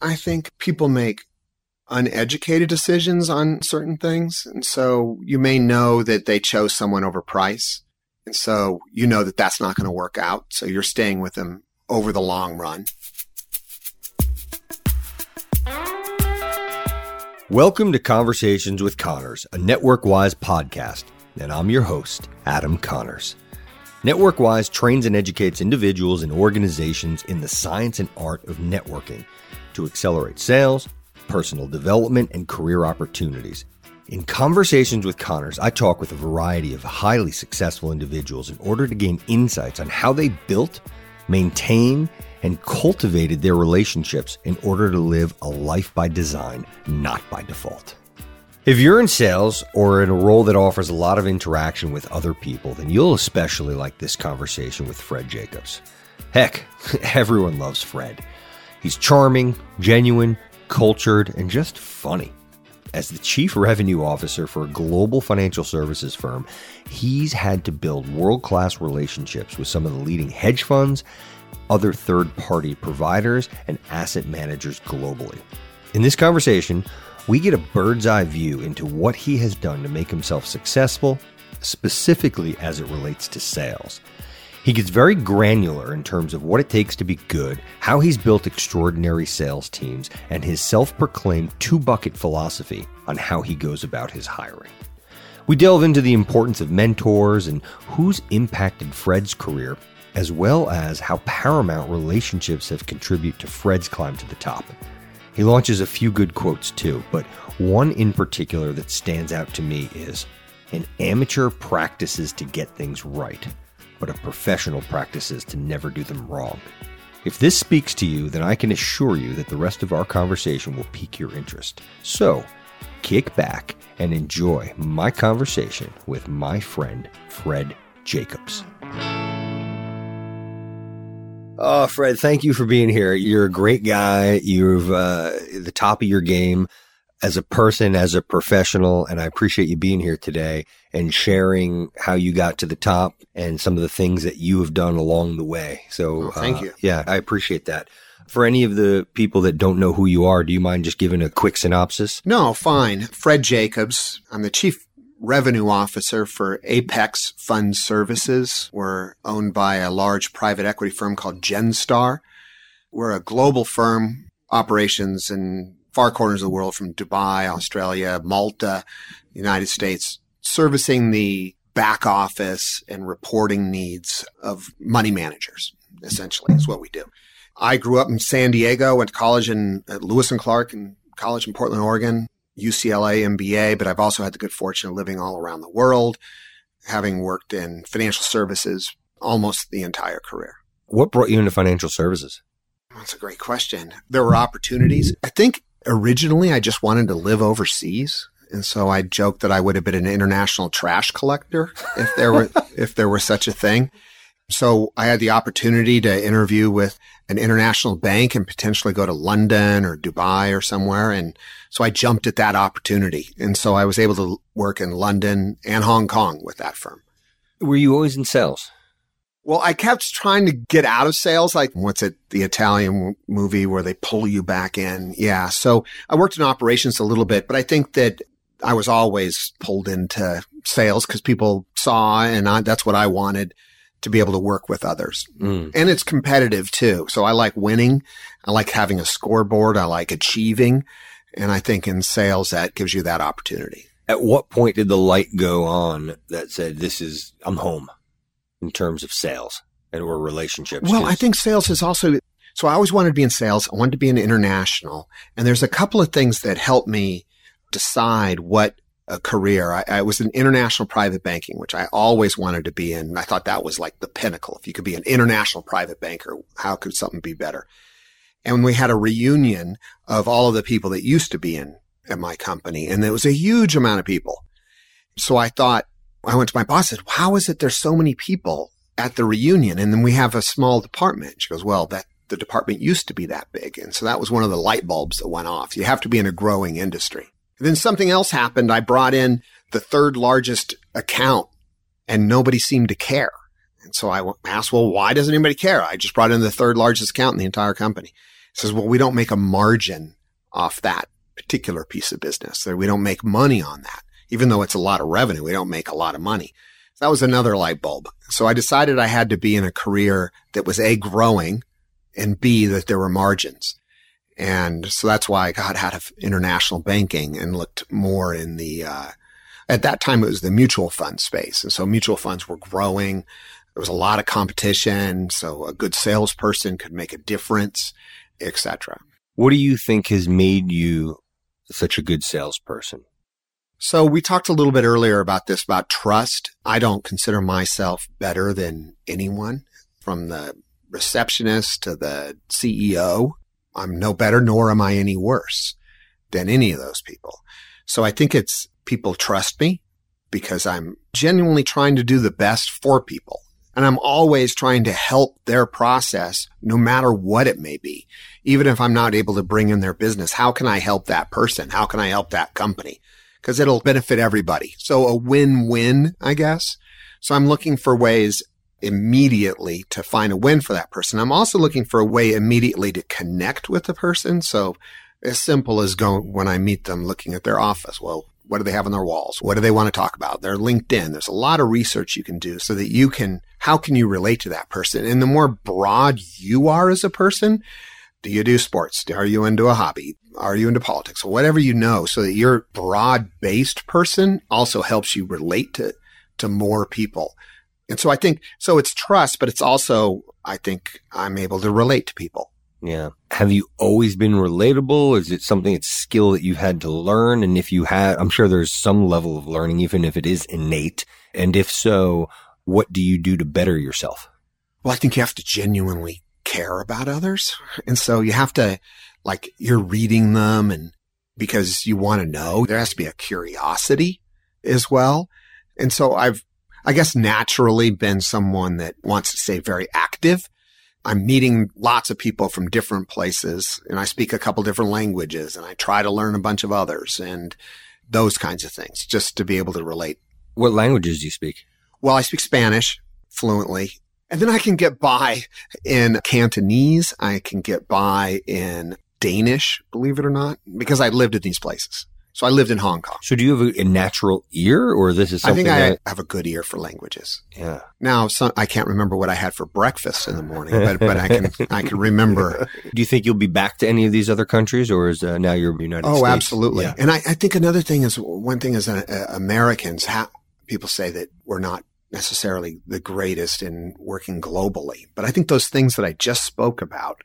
I think people make uneducated decisions on certain things. And so you may know that they chose someone over price. And so you know that that's not going to work out. So you're staying with them over the long run. Welcome to Conversations with Connors, a NetworkWise podcast, and I'm your host, Adam Connors. NetworkWise trains and educates individuals and organizations in the science and art of networking to accelerate sales, personal development, and career opportunities. In Conversations with Connors, I talk with a variety of highly successful individuals in order to gain insights on how they built, maintained, and cultivated their relationships in order to live a life by design, not by default. If you're in sales or in a role that offers a lot of interaction with other people, then you'll especially like this conversation with Fred Jacobs. Heck, everyone loves Fred. He's charming, genuine, cultured, and just funny. As the chief revenue officer for a global financial services firm, he's had to build world class relationships with some of the leading hedge funds other third party providers and asset managers globally. In this conversation, we get a bird's eye view into what he has done to make himself successful, specifically as it relates to sales. He gets very granular in terms of what it takes to be good, how he's built extraordinary sales teams, and his self proclaimed two bucket philosophy on how he goes about his hiring. We delve into the importance of mentors and who's impacted Fred's career as well as how paramount relationships have contributed to Fred's climb to the top. He launches a few good quotes too, but one in particular that stands out to me is an amateur practices to get things right, but a professional practices to never do them wrong. If this speaks to you, then I can assure you that the rest of our conversation will pique your interest. So, kick back and enjoy my conversation with my friend Fred Jacobs. Oh, Fred, thank you for being here. You're a great guy. You've uh, the top of your game as a person, as a professional, and I appreciate you being here today and sharing how you got to the top and some of the things that you have done along the way. So, oh, thank uh, you. Yeah, I appreciate that. For any of the people that don't know who you are, do you mind just giving a quick synopsis? No, fine. Fred Jacobs. I'm the chief revenue officer for Apex Fund Services. We're owned by a large private equity firm called Genstar. We're a global firm, operations in far corners of the world from Dubai, Australia, Malta, United States, servicing the back office and reporting needs of money managers, essentially, is what we do. I grew up in San Diego, went to college in at Lewis and Clark and college in Portland, Oregon. UCLA MBA, but I've also had the good fortune of living all around the world, having worked in financial services almost the entire career. What brought you into financial services? That's a great question. There were opportunities. I think originally I just wanted to live overseas. And so I joked that I would have been an international trash collector if there were, if there were such a thing. So I had the opportunity to interview with an international bank and potentially go to London or Dubai or somewhere. And so I jumped at that opportunity. And so I was able to work in London and Hong Kong with that firm. Were you always in sales? Well, I kept trying to get out of sales. Like, what's it, the Italian movie where they pull you back in? Yeah. So I worked in operations a little bit, but I think that I was always pulled into sales because people saw and I, that's what I wanted to be able to work with others. Mm. And it's competitive too. So I like winning. I like having a scoreboard. I like achieving. And I think in sales, that gives you that opportunity. At what point did the light go on that said, this is, I'm home in terms of sales and or relationships? Well, I think sales is also, so I always wanted to be in sales. I wanted to be an international. And there's a couple of things that help me decide what a career. I, I, was in international private banking, which I always wanted to be in. I thought that was like the pinnacle. If you could be an international private banker, how could something be better? And we had a reunion of all of the people that used to be in at my company, and there was a huge amount of people. So I thought, I went to my boss and said, how is it there's so many people at the reunion? And then we have a small department. She goes, well, that the department used to be that big. And so that was one of the light bulbs that went off. You have to be in a growing industry. And then something else happened. I brought in the third largest account and nobody seemed to care. And so I asked, well, why doesn't anybody care? I just brought in the third largest account in the entire company. He says, well, we don't make a margin off that particular piece of business. We don't make money on that. Even though it's a lot of revenue, we don't make a lot of money. That was another light bulb. So I decided I had to be in a career that was A, growing and B, that there were margins. And so that's why I got out of international banking and looked more in the, uh, at that time it was the mutual fund space. And so mutual funds were growing. There was a lot of competition. So a good salesperson could make a difference, etc. What do you think has made you such a good salesperson? So we talked a little bit earlier about this, about trust. I don't consider myself better than anyone from the receptionist to the CEO. I'm no better, nor am I any worse than any of those people. So I think it's people trust me because I'm genuinely trying to do the best for people. And I'm always trying to help their process, no matter what it may be. Even if I'm not able to bring in their business, how can I help that person? How can I help that company? Because it'll benefit everybody. So a win-win, I guess. So I'm looking for ways immediately to find a win for that person. I'm also looking for a way immediately to connect with the person. So as simple as going when I meet them looking at their office. Well, what do they have on their walls? What do they want to talk about? Their LinkedIn. There's a lot of research you can do so that you can, how can you relate to that person? And the more broad you are as a person, do you do sports? Are you into a hobby? Are you into politics? Whatever you know, so that your broad based person also helps you relate to, to more people. And so I think, so it's trust, but it's also, I think I'm able to relate to people. Yeah. Have you always been relatable? Is it something, it's skill that you've had to learn? And if you had, I'm sure there's some level of learning, even if it is innate. And if so, what do you do to better yourself? Well, I think you have to genuinely care about others. And so you have to, like, you're reading them and because you want to know, there has to be a curiosity as well. And so I've, I guess naturally been someone that wants to stay very active I'm meeting lots of people from different places and I speak a couple different languages and I try to learn a bunch of others and those kinds of things just to be able to relate. What languages do you speak? Well, I speak Spanish fluently and then I can get by in Cantonese. I can get by in Danish, believe it or not, because I lived in these places. So I lived in Hong Kong. So do you have a, a natural ear or this is something I think I that, have a good ear for languages. yeah. Now, some, I can't remember what I had for breakfast in the morning, but, but I can, I can remember. Do you think you'll be back to any of these other countries or is uh, now you're United States? Oh, States? absolutely. Yeah. And I, I think another thing is one thing is uh, uh, Americans, ha- people say that we're not necessarily the greatest in working globally, but I think those things that I just spoke about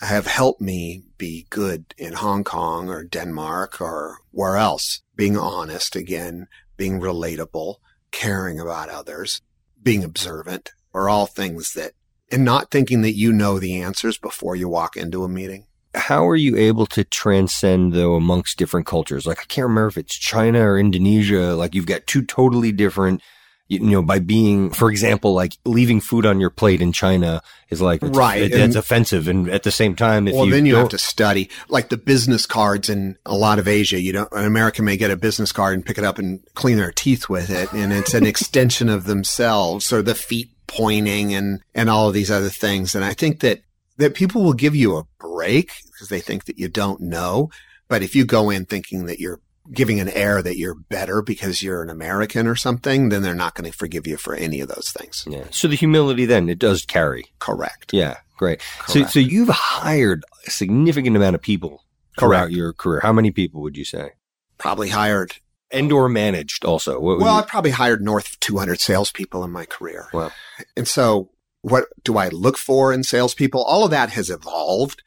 have helped me be good in Hong Kong or Denmark or where else. Being honest again, being relatable, caring about others, being observant are all things that, and not thinking that you know the answers before you walk into a meeting. How are you able to transcend though amongst different cultures? Like I can't remember if it's China or Indonesia. Like you've got two totally different, you know, by being, for example, like leaving food on your plate in China is like, it's- Right, it- that's offensive. And at the same time, if well, you, then you have to study like the business cards in a lot of Asia. You know, an American may get a business card and pick it up and clean their teeth with it. And it's an extension of themselves or the feet pointing and, and all of these other things. And I think that, that people will give you a break because they think that you don't know. But if you go in thinking that you're giving an air that you're better because you're an American or something, then they're not going to forgive you for any of those things. yeah. So the humility then it does carry. Correct. Yeah. Great. So, Correct. so you've hired a significant amount of people throughout Correct. your career. How many people would you say? Probably hired And or managed also? Well, I probably hired north of 200 salespeople in my career. Wow. And so what do I look for in salespeople? All of that has evolved.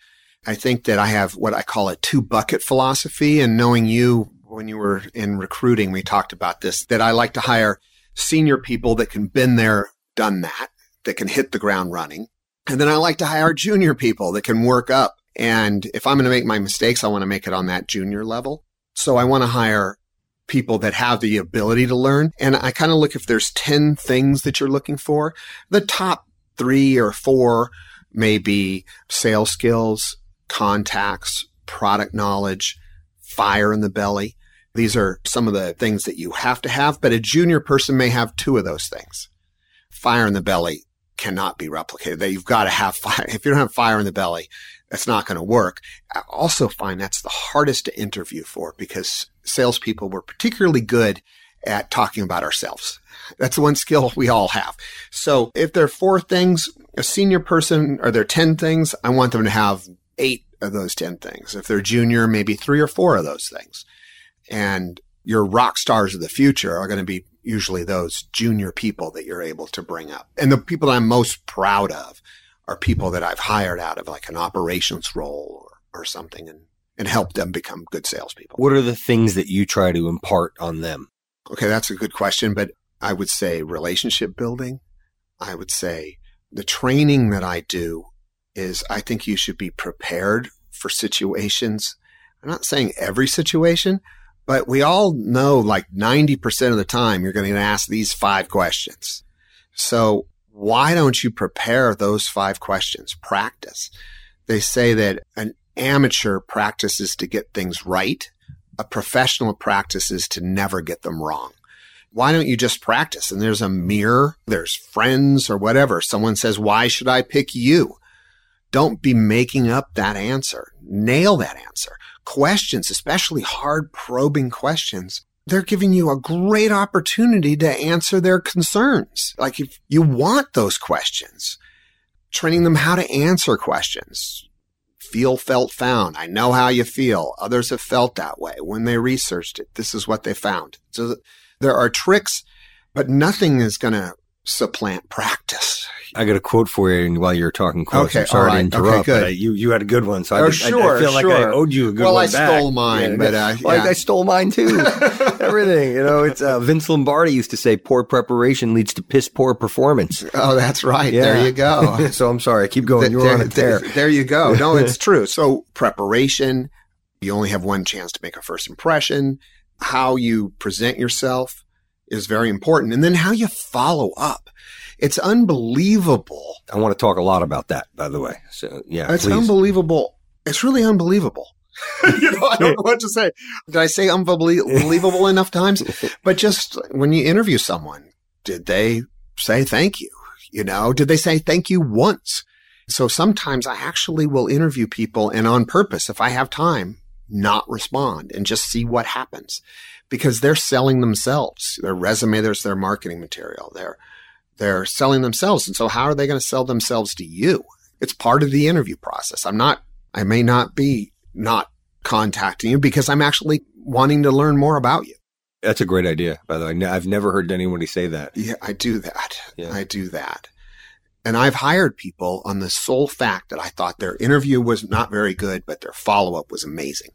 I think that I have what I call a two bucket philosophy and knowing you when you were in recruiting, we talked about this, that I like to hire senior people that can been there, done that, that can hit the ground running. And then I like to hire junior people that can work up. And if I'm going to make my mistakes, I want to make it on that junior level. So I want to hire people that have the ability to learn. And I kind of look if there's 10 things that you're looking for, the top three or four may be sales skills, contacts, product knowledge, fire in the belly. These are some of the things that you have to have, but a junior person may have two of those things. Fire in the belly cannot be replicated. That you've got to have fire. If you don't have fire in the belly, that's not going to work. I also find that's the hardest to interview for because salespeople were particularly good at talking about ourselves. That's the one skill we all have. So if there are four things, a senior person, are there 10 things? I want them to have eight of those 10 things. If they're junior, maybe three or four of those things. And your rock stars of the future are going to be usually those junior people that you're able to bring up. And the people that I'm most proud of are people that I've hired out of like an operations role or, or something and, and help them become good salespeople. What are the things that you try to impart on them? Okay, that's a good question, but I would say relationship building. I would say the training that I do is I think you should be prepared for situations. I'm not saying every situation, but we all know like 90% of the time you're going to asked these five questions. So why don't you prepare those five questions? Practice. They say that an amateur practices to get things right. A professional practices to never get them wrong. Why don't you just practice? And there's a mirror, there's friends or whatever. Someone says, why should I pick you? Don't be making up that answer. Nail that answer. Questions, especially hard probing questions, they're giving you a great opportunity to answer their concerns. Like if you want those questions, training them how to answer questions. Feel, felt, found. I know how you feel. Others have felt that way. When they researched it, this is what they found. So there are tricks, but nothing is going to supplant practice. I got a quote for you while you're talking quotes. Okay, I'm sorry right. to interrupt, Okay, I, you, you had a good one. So I, Oh, just- I- I, sure, feel like I owed you a good Well, one Well, I back. stole mine, but, uh, Well, I- I stole mine too. Everything, you know, it's uh, Vince Lombardi used to say poor preparation leads to piss poor performance. Oh, that's right. Yeah. There you go. so I'm sorry. I keep going. You're there, on a tear. there- there you go. No, it's true. So preparation, you only have one chance to make a first impression. How you present yourself is very important. And then how you follow up. It's unbelievable. I want to talk a lot about that, by the way. So yeah, It's please. unbelievable. It's really unbelievable. you know, I don't know what to say. Did I say unbelievable enough times? But just when you interview someone, did they say thank you? You know, did they say thank you once? So sometimes I actually will interview people and on purpose, if I have time, not respond and just see what happens because they're selling themselves. Their resume, there's their marketing material. They're, they're selling themselves. And so how are they going to sell themselves to you? It's part of the interview process. I'm not, I may not be not contacting you because I'm actually wanting to learn more about you. That's a great idea, by the way. I've never heard anybody say that. Yeah, I do that. Yeah. I do that. And I've hired people on the sole fact that I thought their interview was not very good, but their follow up was amazing.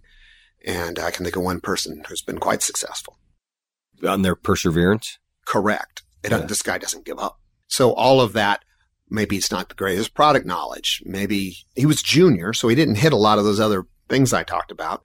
And I can think of one person who's been quite successful. On their perseverance. Correct. It, Yeah. This guy doesn't give up. So all of that, maybe it's not the greatest product knowledge. Maybe he was junior, so he didn't hit a lot of those other things I talked about,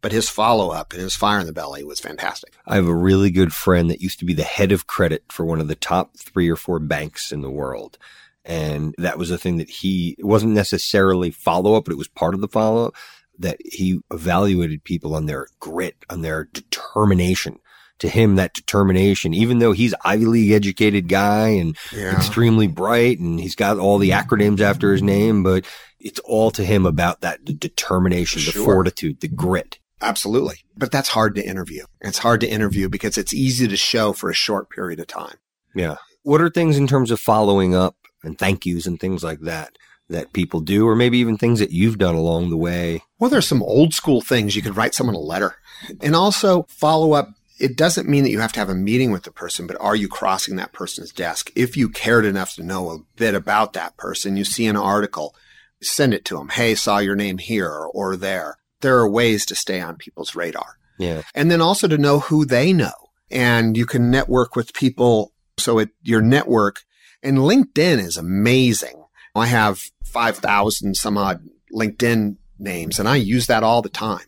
but his follow up and his fire in the belly was fantastic. I have a really good friend that used to be the head of credit for one of the top three or four banks in the world. And that was a thing that he, it wasn't necessarily follow up, but it was part of the follow up that he evaluated people on their grit, on their determination. To him, that determination, even though he's Ivy League educated guy and Yeah. extremely bright and he's got all the acronyms after his name, but it's all to him about that determination, the fortitude, the grit. Absolutely. But that's hard to interview. It's hard to interview because it's easy to show for a short period of time. Yeah. What are things in terms of following up and thank yous and things like that that people do, or maybe even things that you've done along the way? Well, there's some old school things. You could write someone a letter and also follow up. It doesn't mean that you have to have a meeting with the person, but are you crossing that person's desk? If you cared enough to know a bit about that person, you see an article, send it to them. Hey, saw your name here or there. There are ways to stay on people's radar. Yeah. and then also to know who they know. And you can network with people. So it, your network and LinkedIn is amazing. I have 5,000 some odd LinkedIn names and I use that all the time.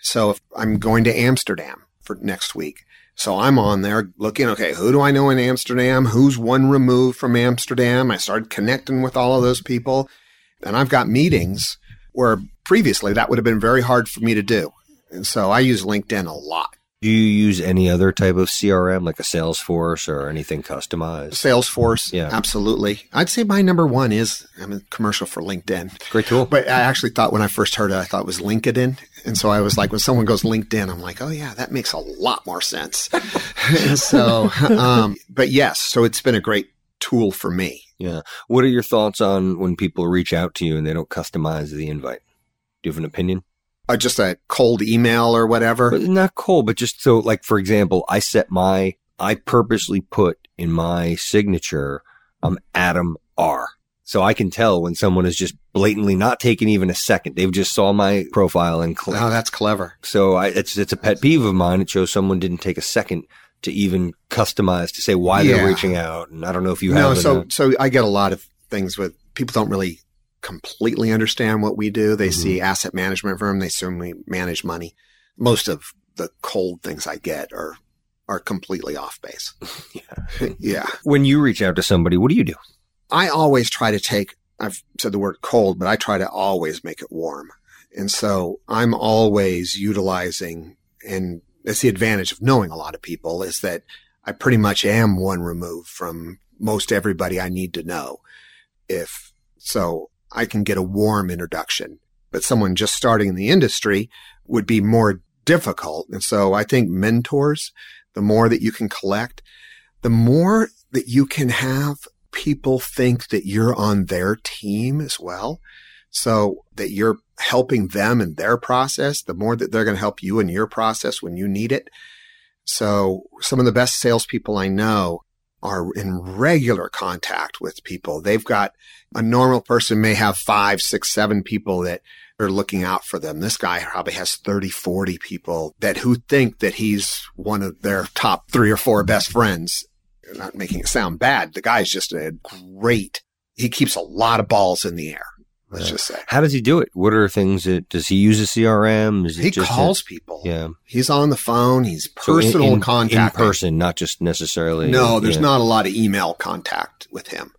So if I'm going to Amsterdam for next week, so I'm on there looking, okay, who do I know in Amsterdam? Who's one removed from Amsterdam? I started connecting with all of those people and I've got meetings where previously that would have been very hard for me to do. And so I use LinkedIn a lot. Do you use any other type of CRM like a Salesforce or anything customized? Salesforce, Yeah. absolutely. I'd say my number one is I'm a commercial for LinkedIn. Great tool. But I actually thought when I first heard it, I thought it was LinkedIn. And so I was like, when someone goes LinkedIn, I'm like, oh yeah, that makes a lot more sense. so, um, but yes, so it's been a great tool for me. Yeah. What are your thoughts on when people reach out to you and they don't customize the invite? Do you have an opinion? Uh, just a cold email or whatever. But not cold, but just so like for example, I set my I purposely put in my signature um Adam R. So I can tell when someone is just blatantly not taking even a second. They've just saw my profile and clicked. Oh, that's clever. So I, it's it's a pet peeve of mine. It shows someone didn't take a second to even customize to say why they're reaching out. And I don't know if you have. no, so so I get a lot of things with people don't really completely understand what we do. They Mhm. see asset management firm, they assume we manage money. Most of the cold things I get are are completely off base. Yeah. yeah. when you reach out to somebody, what do you do? I always try to take I've said the word cold, but I try to always make it warm. And so I'm always utilizing and that's the advantage of knowing a lot of people is that I pretty much am one remove from most everybody I need to know. If so, I can get a warm introduction, but someone just starting in the industry would be more difficult. And so I think mentors, the more that you can collect, the more that you can have people think that you're on their team as well. So that you're helping them in their process, the more that they're going to help you in your process when you need it. So some of the best salespeople I know are in regular contact with people. They've got a normal person may have five, six, seven people that are looking out for them. This guy probably has 30, 40 people that who think that he's one of their top three or four best friends. Not making it sound bad. The guy's just a great, he keeps a lot of balls in the air. Let's Yeah. just say How does he do it? What are things that does he use a CRM? Is he just a- calls people. yeah. He's on the phone. He's So in- personal in, contact. in person, not just necessarily. No, there's yeah. not a lot of email contact with him.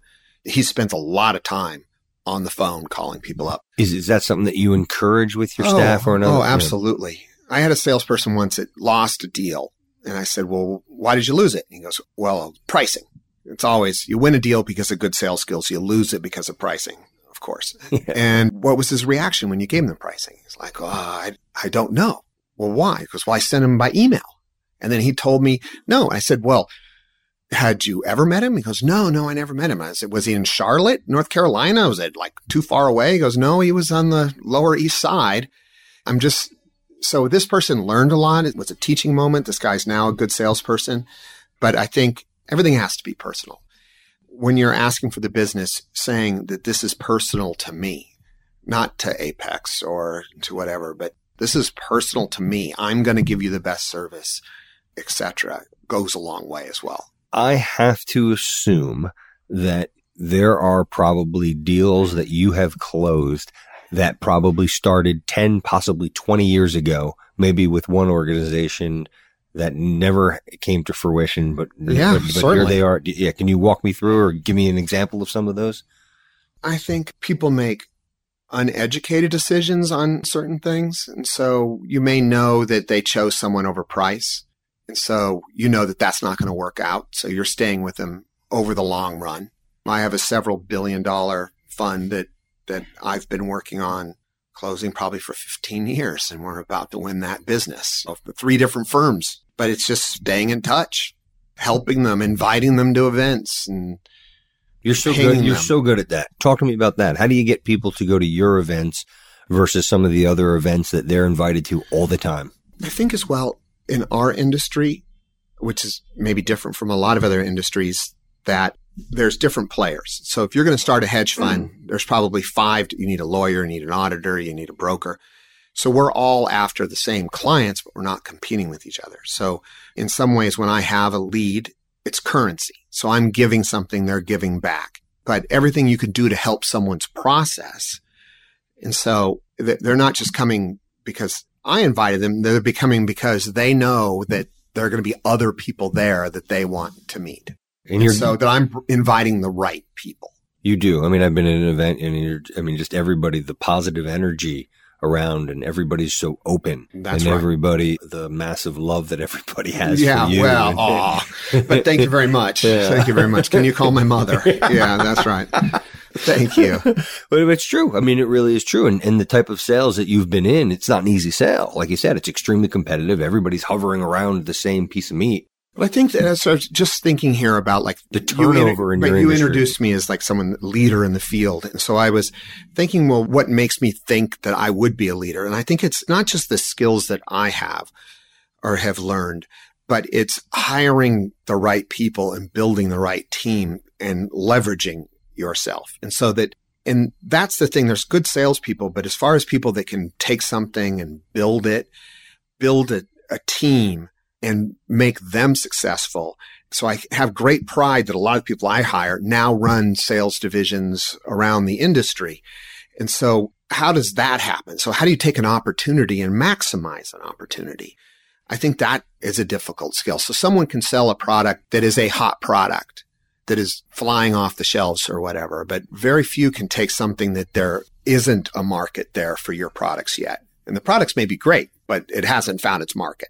He spends a lot of time on the phone calling people up. Is is that something that you encourage with your oh, staff or another? Oh, absolutely. I had a salesperson once that lost a deal. And I said, well, why did you lose it? And he goes, well, pricing. It's always, you win a deal because of good sales skills. You lose it because of pricing, of course. Yeah. And what was his reaction when you gave him the pricing? He's like, oh, I, I don't know. Well, why? Because, well, I sent him by email. And then he told me, no. I said, well, had you ever met him? He goes, no, no, I never met him. I said, was he in Charlotte, North Carolina? Was it like too far away? He goes, no, he was on the lower east side. I'm just, so this person learned a lot. It was a teaching moment. This guy's now a good salesperson, but I think everything has to be personal. When you're asking for the business, saying that this is personal to me, not to Apex or to whatever, but this is personal to me. I'm going to give you the best service, etc. goes a long way as well. I have to assume that there are probably deals that you have closed that probably started 10, possibly 20 years ago, maybe with one organization that never came to fruition, but, Yeah, but, but here they are. Yeah. Can you walk me through or give me an example of some of those? I think people make uneducated decisions on certain things. And so you may know that they chose someone over price. And so you know that that's not going to work out. So you're staying with them over the long run. I have a several billion dollar fund that, that I've been working on closing probably for 15 years and we're about to win that business of the three different firms, but it's just staying in touch, helping them, inviting them to events and You're so good. You're them. so good at that. Talk to me about that. How do you get people to go to your events versus some of the other events that they're invited to all the time? I think as well in our industry, which is maybe different from a lot of other industries, that there's different players. So if you're going to start a hedge fund, mm. there's probably five. You need a lawyer, you need an auditor, you need a broker. So we're all after the same clients, but we're not competing with each other. So in some ways, when I have a lead, it's currency. So I'm giving something, they're giving back. But everything you can do to help someone's process. And so they're not just coming because I invited them. They're becoming because they know that there are going to be other people there that they want to meet. And you're so that I'm inviting the right people. You do. I mean, I've been at an event and you're, I mean, just everybody, the positive energy around and everybody's so open That's and right. everybody the massive love that everybody has yeah, for you. well, aw. but thank you very much. Yeah. Thank you very much. Can you call my mother? Yeah, that's right. Thank you. But it's true. I mean, it really is true. And, and the type of sales that you've been in, it's not an easy sale. Like you said, it's extremely competitive. Everybody's hovering around the same piece of meat. Well, I think that as I was just thinking here about like The you turnover in but your you industry. introduced me as like someone leader in the field, and so I was thinking, well, what makes me think that I would be a leader? And I think it's not just the skills that I have or have learned, but it's hiring the right people and building the right team and leveraging yourself. And so that, and that's the thing. There's good salespeople, but as far as people that can take something and build it, build a, a team and make them successful. So I have great pride that a lot of people I hire now run sales divisions around the industry. And so how does that happen? So how do you take an opportunity and maximize an opportunity? I think that is a difficult skill. So someone can sell a product that is a hot product that is flying off the shelves or whatever, but very few can take something that there isn't a market there for your products yet. And the products may be great, but it hasn't found its market.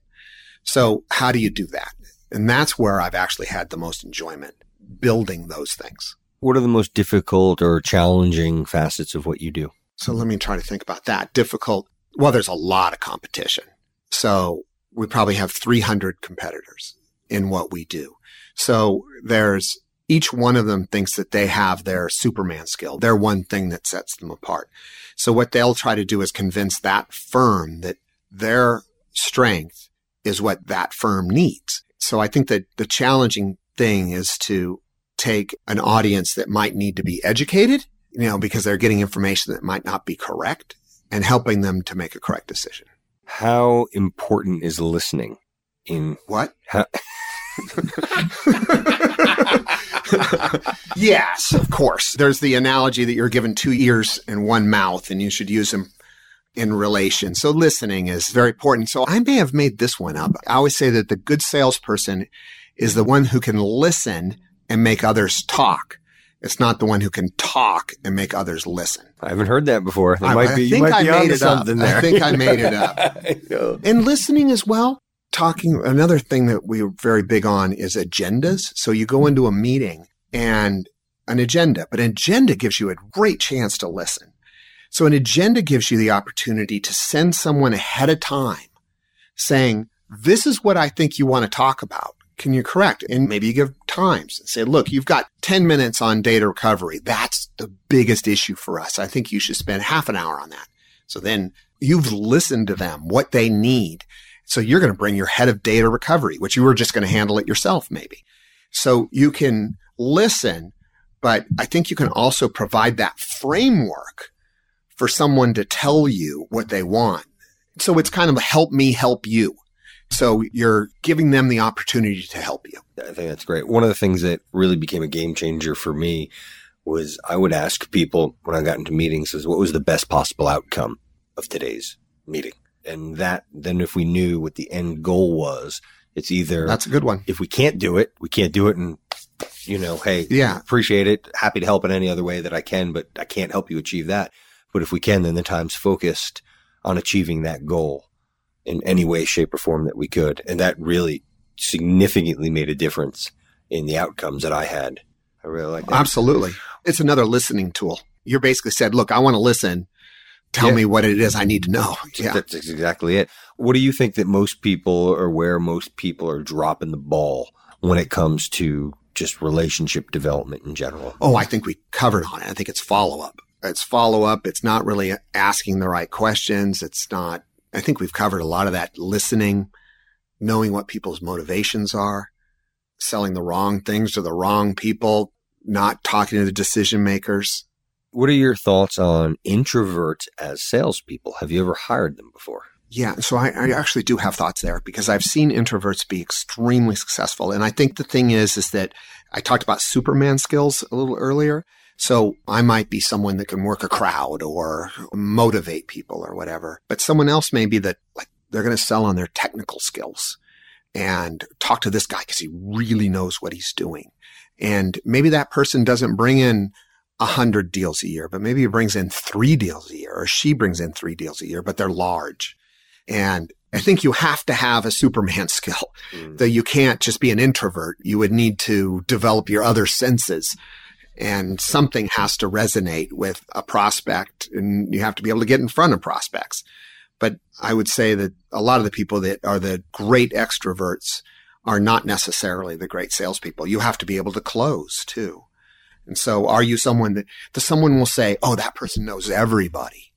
So how do you do that? And that's where I've actually had the most enjoyment building those things. What are the most difficult or challenging facets of what you do? So let me try to think about that. Difficult. Well, there's a lot of competition. So we probably have 300 competitors in what we do. So there's each one of them thinks that they have their Superman skill, their one thing that sets them apart. So what they'll try to do is convince that firm that their strength is what that firm needs. So I think that the challenging thing is to take an audience that might need to be educated, you know, because they're getting information that might not be correct and helping them to make a correct decision. How important is listening in What? how, yes, of course. There's the analogy that you're given two ears and one mouth and you should use them in relation. So listening is very important. So I may have made this one up. I always say that the good salesperson is the one who can listen and make others talk. It's not the one who can talk and make others listen. I haven't heard that before. That I, might I be, you think might I made it up. there. I think I made it up. And listening as well. Talking, another thing that we're very big on is agendas. So you go into a meeting and an agenda, but an agenda gives you a great chance to listen. So an agenda gives you the opportunity to send someone ahead of time saying, this is what I think you want to talk about. Can you correct? And maybe you give times and say, look, you've got 10 minutes on data recovery. That's the biggest issue for us. I think you should spend half an hour on that. So then you've listened to them, what they need. So you're going to bring your head of data recovery, which you were just going to handle it yourself, maybe. So you can listen, but I think you can also provide that framework for someone to tell you what they want. So it's kind of help me help you. So you're giving them the opportunity to help you. I think that's great. One of the things that really became a game changer for me was I would ask people when I got into meetings is what was the best possible outcome of today's meeting? And that then if we knew what the end goal was, it's either That's a good one. if we can't do it, we can't do it and you know, hey, Yeah. appreciate it. Happy to help in any other way that I can, but I can't help you achieve that. But if we can, then the time's focused on achieving that goal in any way, shape, or form that we could. And that really significantly made a difference in the outcomes that I had. I really like that. Absolutely. It's another listening tool. You're basically said, look, I want to listen. Tell Yeah. me what it is I need to know. Yeah. That's exactly it. What do you think that most people or where most people are dropping the ball when it comes to just relationship development in general? Oh, I think we covered on it. I think it's follow up. It's follow up. It's not really asking the right questions. It's not, I think we've covered a lot of that listening, knowing what people's motivations are, selling the wrong things to the wrong people, not talking to the decision makers. What are your thoughts on introverts as salespeople? Have you ever hired them before? Yeah. So I, I actually do have thoughts there because I've seen introverts be extremely successful. And I think the thing is, is that I talked about Superman skills a little earlier. So I might be someone that can work a crowd or motivate people or whatever, but someone else may be that like they're going to sell on their technical skills and talk to this guy because he really knows what he's doing. And maybe that person doesn't bring in a hundred deals a year, but maybe he brings in three deals a year or she brings in three deals a year, but they're large. And I think you have to have a Superman skill, mm. though you can't just be an introvert. You would need to develop your other senses and something has to resonate with a prospect and you have to be able to get in front of prospects. But I would say that a lot of the people that are the great extroverts are not necessarily the great salespeople. You have to be able to close too. And so are you someone that, that someone will say, Oh, that person knows everybody.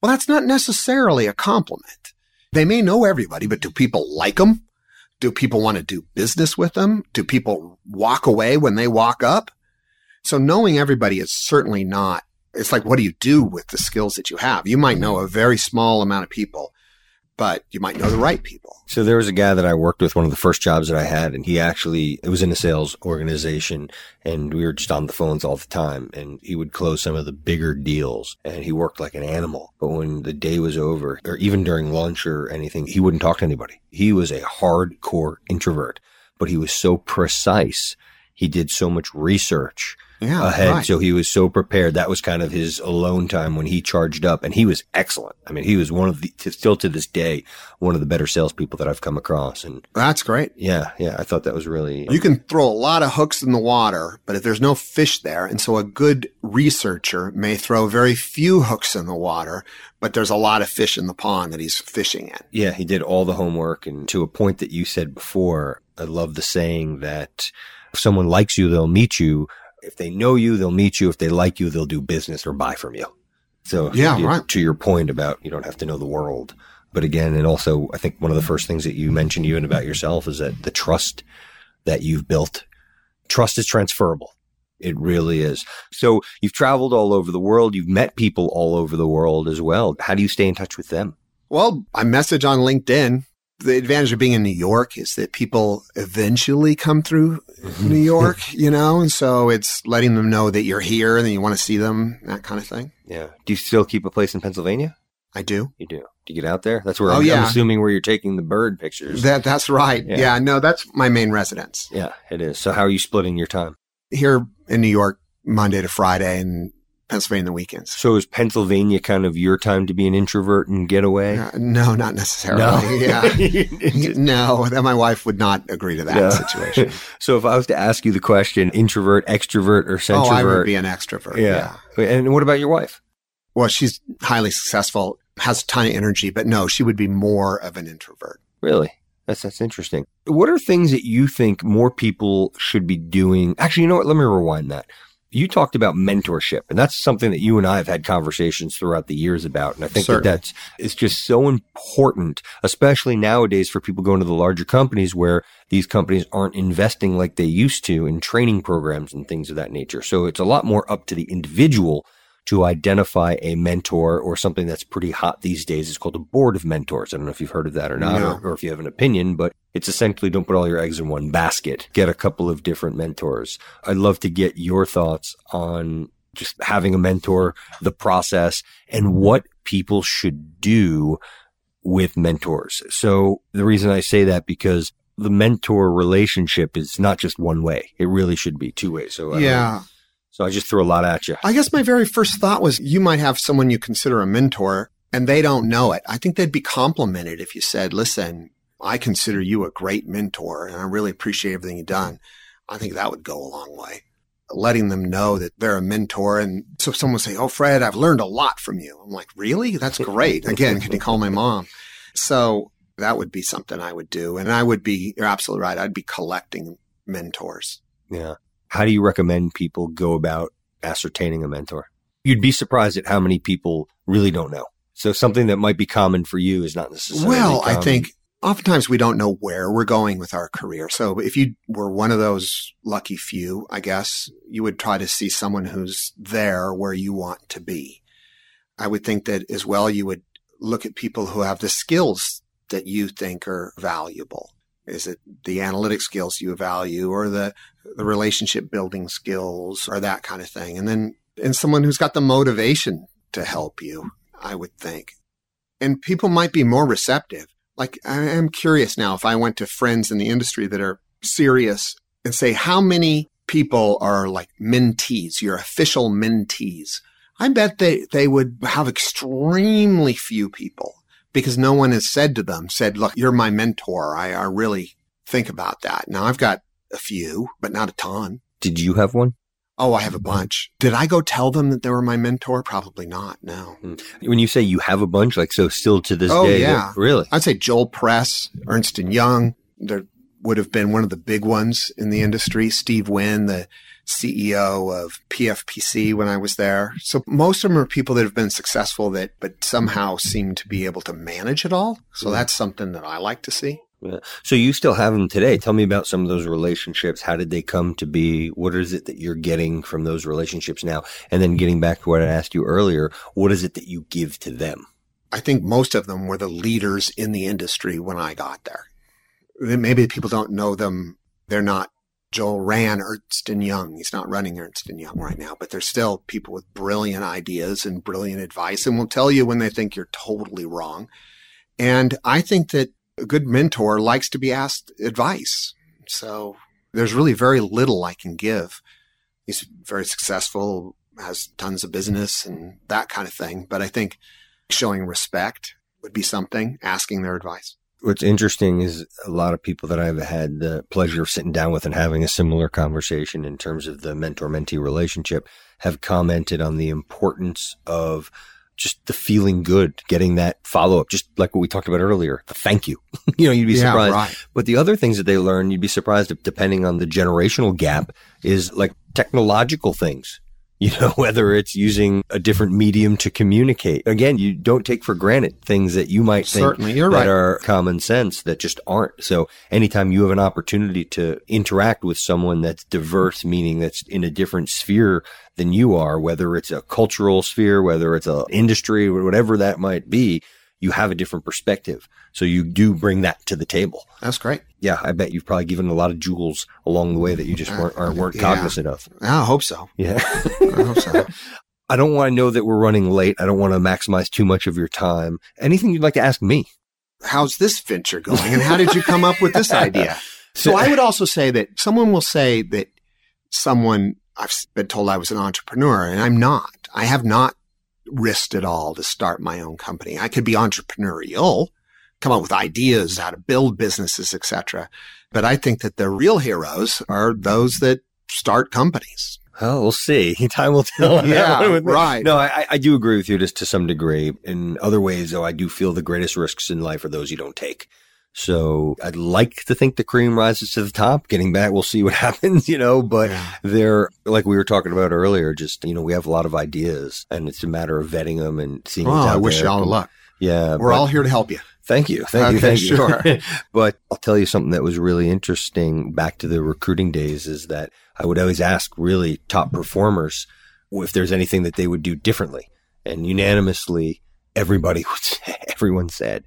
Well, that's not necessarily a compliment. They may know everybody, but do people like them? Do people want to do business with them? Do people walk away when they walk up? So knowing everybody is certainly not, it's like, what do you do with the skills that you have? You might know a very small amount of people, but you might know the right people. So there was a guy that I worked with, one of the first jobs that I had, and he actually, it was in a sales organization and we were just on the phones all the time and he would close some of the bigger deals and he worked like an animal. But when the day was over or even during lunch or anything, he wouldn't talk to anybody. He was a hardcore introvert, but he was so precise. He did so much research yeah, ahead. Right. So he was so prepared. That was kind of his alone time when he charged up and he was excellent. I mean, he was one of the, still to this day, one of the better salespeople that I've come across. And that's great. Yeah. Yeah. I thought that was really. You can throw a lot of hooks in the water, but if there's no fish there, and so a good researcher may throw very few hooks in the water, but there's a lot of fish in the pond that he's fishing in. Yeah. He did all the homework. And to a point that you said before, I love the saying that if someone likes you, they'll meet you if they know you, they'll meet you. If they like you, they'll do business or buy from you. So yeah, you, right. To your point about you don't have to know the world, but again, and also I think one of the first things that you mentioned even about yourself is that the trust that you've built, trust is transferable. It really is. So you've traveled all over the world. You've met people all over the world as well. How do you stay in touch with them? Well, I message on LinkedIn the advantage of being in New York is that people eventually come through mm-hmm. New York, you know, and so it's letting them know that you're here and that you want to see them, that kind of thing. Yeah. Do you still keep a place in Pennsylvania? I do. You do. Do you get out there? That's where oh, I'm, yeah. I'm assuming where you're taking the bird pictures. That that's right. Yeah. yeah. No, that's my main residence. Yeah, it is. So how are you splitting your time? Here in New York, Monday to Friday, and Pennsylvania the weekends. So is Pennsylvania kind of your time to be an introvert and get away? Uh, no, not necessarily. No. Yeah. no, my wife would not agree to that no. situation. so if I was to ask you the question, introvert, extrovert, or centrovert? Oh, I would be an extrovert. Yeah. yeah. And what about your wife? Well, she's highly successful, has a ton of energy, but no, she would be more of an introvert. Really? That's that's interesting. What are things that you think more people should be doing? Actually, you know what? Let me rewind that you talked about mentorship and that's something that you and I have had conversations throughout the years about. And I think Certainly. that that's, it's just so important, especially nowadays for people going to the larger companies where these companies aren't investing like they used to in training programs and things of that nature. So it's a lot more up to the individual to identify a mentor or something that's pretty hot these days. It's called a board of mentors. I don't know if you've heard of that or not, no. or, or, if you have an opinion, but it's essentially don't put all your eggs in one basket. Get a couple of different mentors. I'd love to get your thoughts on just having a mentor, the process, and what people should do with mentors. So the reason I say that because the mentor relationship is not just one way. It really should be two ways. So yeah. So I just threw a lot at you. I guess my very first thought was you might have someone you consider a mentor and they don't know it. I think they'd be complimented if you said, listen, I consider you a great mentor and I really appreciate everything you've done. I think that would go a long way. Letting them know that they're a mentor. And so someone would say, Oh, Fred, I've learned a lot from you. I'm like, really? That's great. Again, can you call my mom? So that would be something I would do. And I would be, you're absolutely right. I'd be collecting mentors. Yeah. How do you recommend people go about ascertaining a mentor? You'd be surprised at how many people really don't know. So something that might be common for you is not necessarily. Well, common. I think oftentimes we don't know where we're going with our career. So if you were one of those lucky few, I guess you would try to see someone who's there where you want to be. I would think that as well, you would look at people who have the skills that you think are valuable. Is it the analytic skills you value or the, the relationship building skills or that kind of thing? And then, and someone who's got the motivation to help you, I would think. And people might be more receptive. Like, I am curious now if I went to friends in the industry that are serious and say, how many people are like mentees, your official mentees. I bet they, they would have extremely few people because no one has said to them, said, look, you're my mentor. I, I really think about that. Now I've got a few, but not a ton. Did you have one? Oh, I have a bunch. Did I go tell them that they were my mentor? Probably not. No. Hmm. When you say you have a bunch, like so, still to this oh, day, yeah, really, I'd say Joel Press, Ernst and Young. There would have been one of the big ones in the industry. Steve Wynn, the CEO of PFPC when I was there. So most of them are people that have been successful that, but somehow seem to be able to manage it all. So that's something that I like to see. Yeah. So you still have them today. Tell me about some of those relationships. How did they come to be? What is it that you're getting from those relationships now? And then getting back to what I asked you earlier, what is it that you give to them? I think most of them were the leaders in the industry when I got there. Maybe people don't know them. They're not Joel ran Ernst and Young. He's not running Ernst and Young right now, but there's still people with brilliant ideas and brilliant advice and will tell you when they think you're totally wrong. And I think that a good mentor likes to be asked advice. So there's really very little I can give. He's very successful, has tons of business and that kind of thing. But I think showing respect would be something, asking their advice. What's interesting is a lot of people that I've had the pleasure of sitting down with and having a similar conversation in terms of the mentor mentee relationship have commented on the importance of just the feeling good, getting that follow up, just like what we talked about earlier. Thank you. you know, you'd be Yeah, surprised. right. But the other things that they learn, you'd be surprised if depending on the generational gap is like technological things. You know, whether it's using a different medium to communicate. Again, you don't take for granted things that you might think Certainly, you're that right. are common sense that just aren't. So anytime you have an opportunity to interact with someone that's diverse, meaning that's in a different sphere than you are, whether it's a cultural sphere, whether it's an industry, whatever that might be, you have a different perspective. So you do bring that to the table. That's great. Yeah, I bet you've probably given a lot of jewels along the way that you just weren't, aren't, weren't Yeah. cognizant of. I hope so. Yeah. I hope so. I don't want to know that we're running late. I don't want to maximize too much of your time. Anything you'd like to ask me? How's this venture going? And how did you come up with this idea? So I would also say that someone will say that someone I've been told I was an entrepreneur and I'm not. I have not risked it all to start my own company. I could be entrepreneurial, come up with ideas how to build businesses, etc. But I think that the real heroes are those that start companies. Well, we'll see. Time will tell. Yeah, right. No, I, I do agree with you just to some degree. In other ways, though, I do feel the greatest risks in life are those you don't take. So I'd like to think the cream rises to the top. Getting back, we'll see what happens, you know, but Yeah. they're like we were talking about earlier, just, you know, we have a lot of ideas and it's a matter of vetting them and seeing what's oh, I wish there. you all the luck. Yeah. We're but- all here to help you. Thank you. Thank you. Okay, Thank you. sure. but I'll tell you something that was really interesting back to the recruiting days is that I would always ask really top performers if there's anything that they would do differently. And unanimously, everybody would say, everyone said,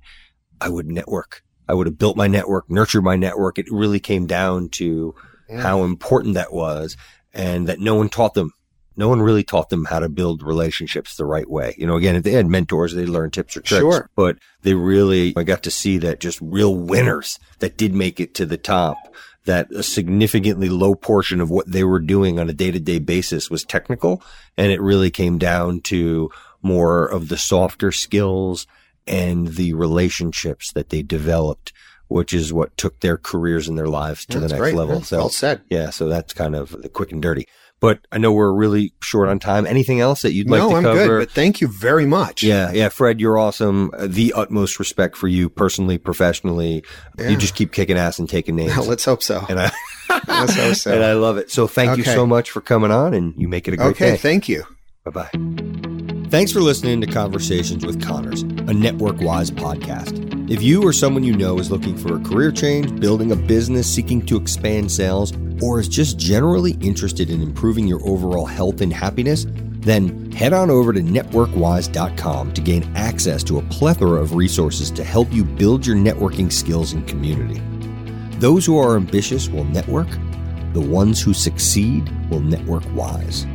I would network. I would have built my network, nurtured my network. It really came down to Yeah. how important that was and that no one taught them. No one really taught them how to build relationships the right way. You know, again, if they had mentors, they learned tips or tricks, Sure. but they really, I got to see that just real winners that did make it to the top, that a significantly low portion of what they were doing on a day to day basis was technical. And it really came down to more of the softer skills and the relationships that they developed, which is what took their careers and their lives to the next great. level. Yeah, So well said. yeah, so that's kind of the quick and dirty. But I know we're really short on time. Anything else that you'd like no, to I'm cover? good, but thank you very much. yeah, yeah, Fred, you're awesome. Uh, The utmost respect for you personally, professionally. Yeah. You just keep kicking ass and taking names. Let's hope so. and I, Let's hope so. and I love it. So thank you so much for coming on and you make it a great okay, day. Okay, thank you. Bye bye. Thanks for listening to Conversations with Connors, a network wise podcast. If you or someone you know is looking for a career change, building a business, seeking to expand sales, or is just generally interested in improving your overall health and happiness, then head on over to networkwise.com to gain access to a plethora of resources to help you build your networking skills and community. Those who are ambitious will network, the ones who succeed will network wise.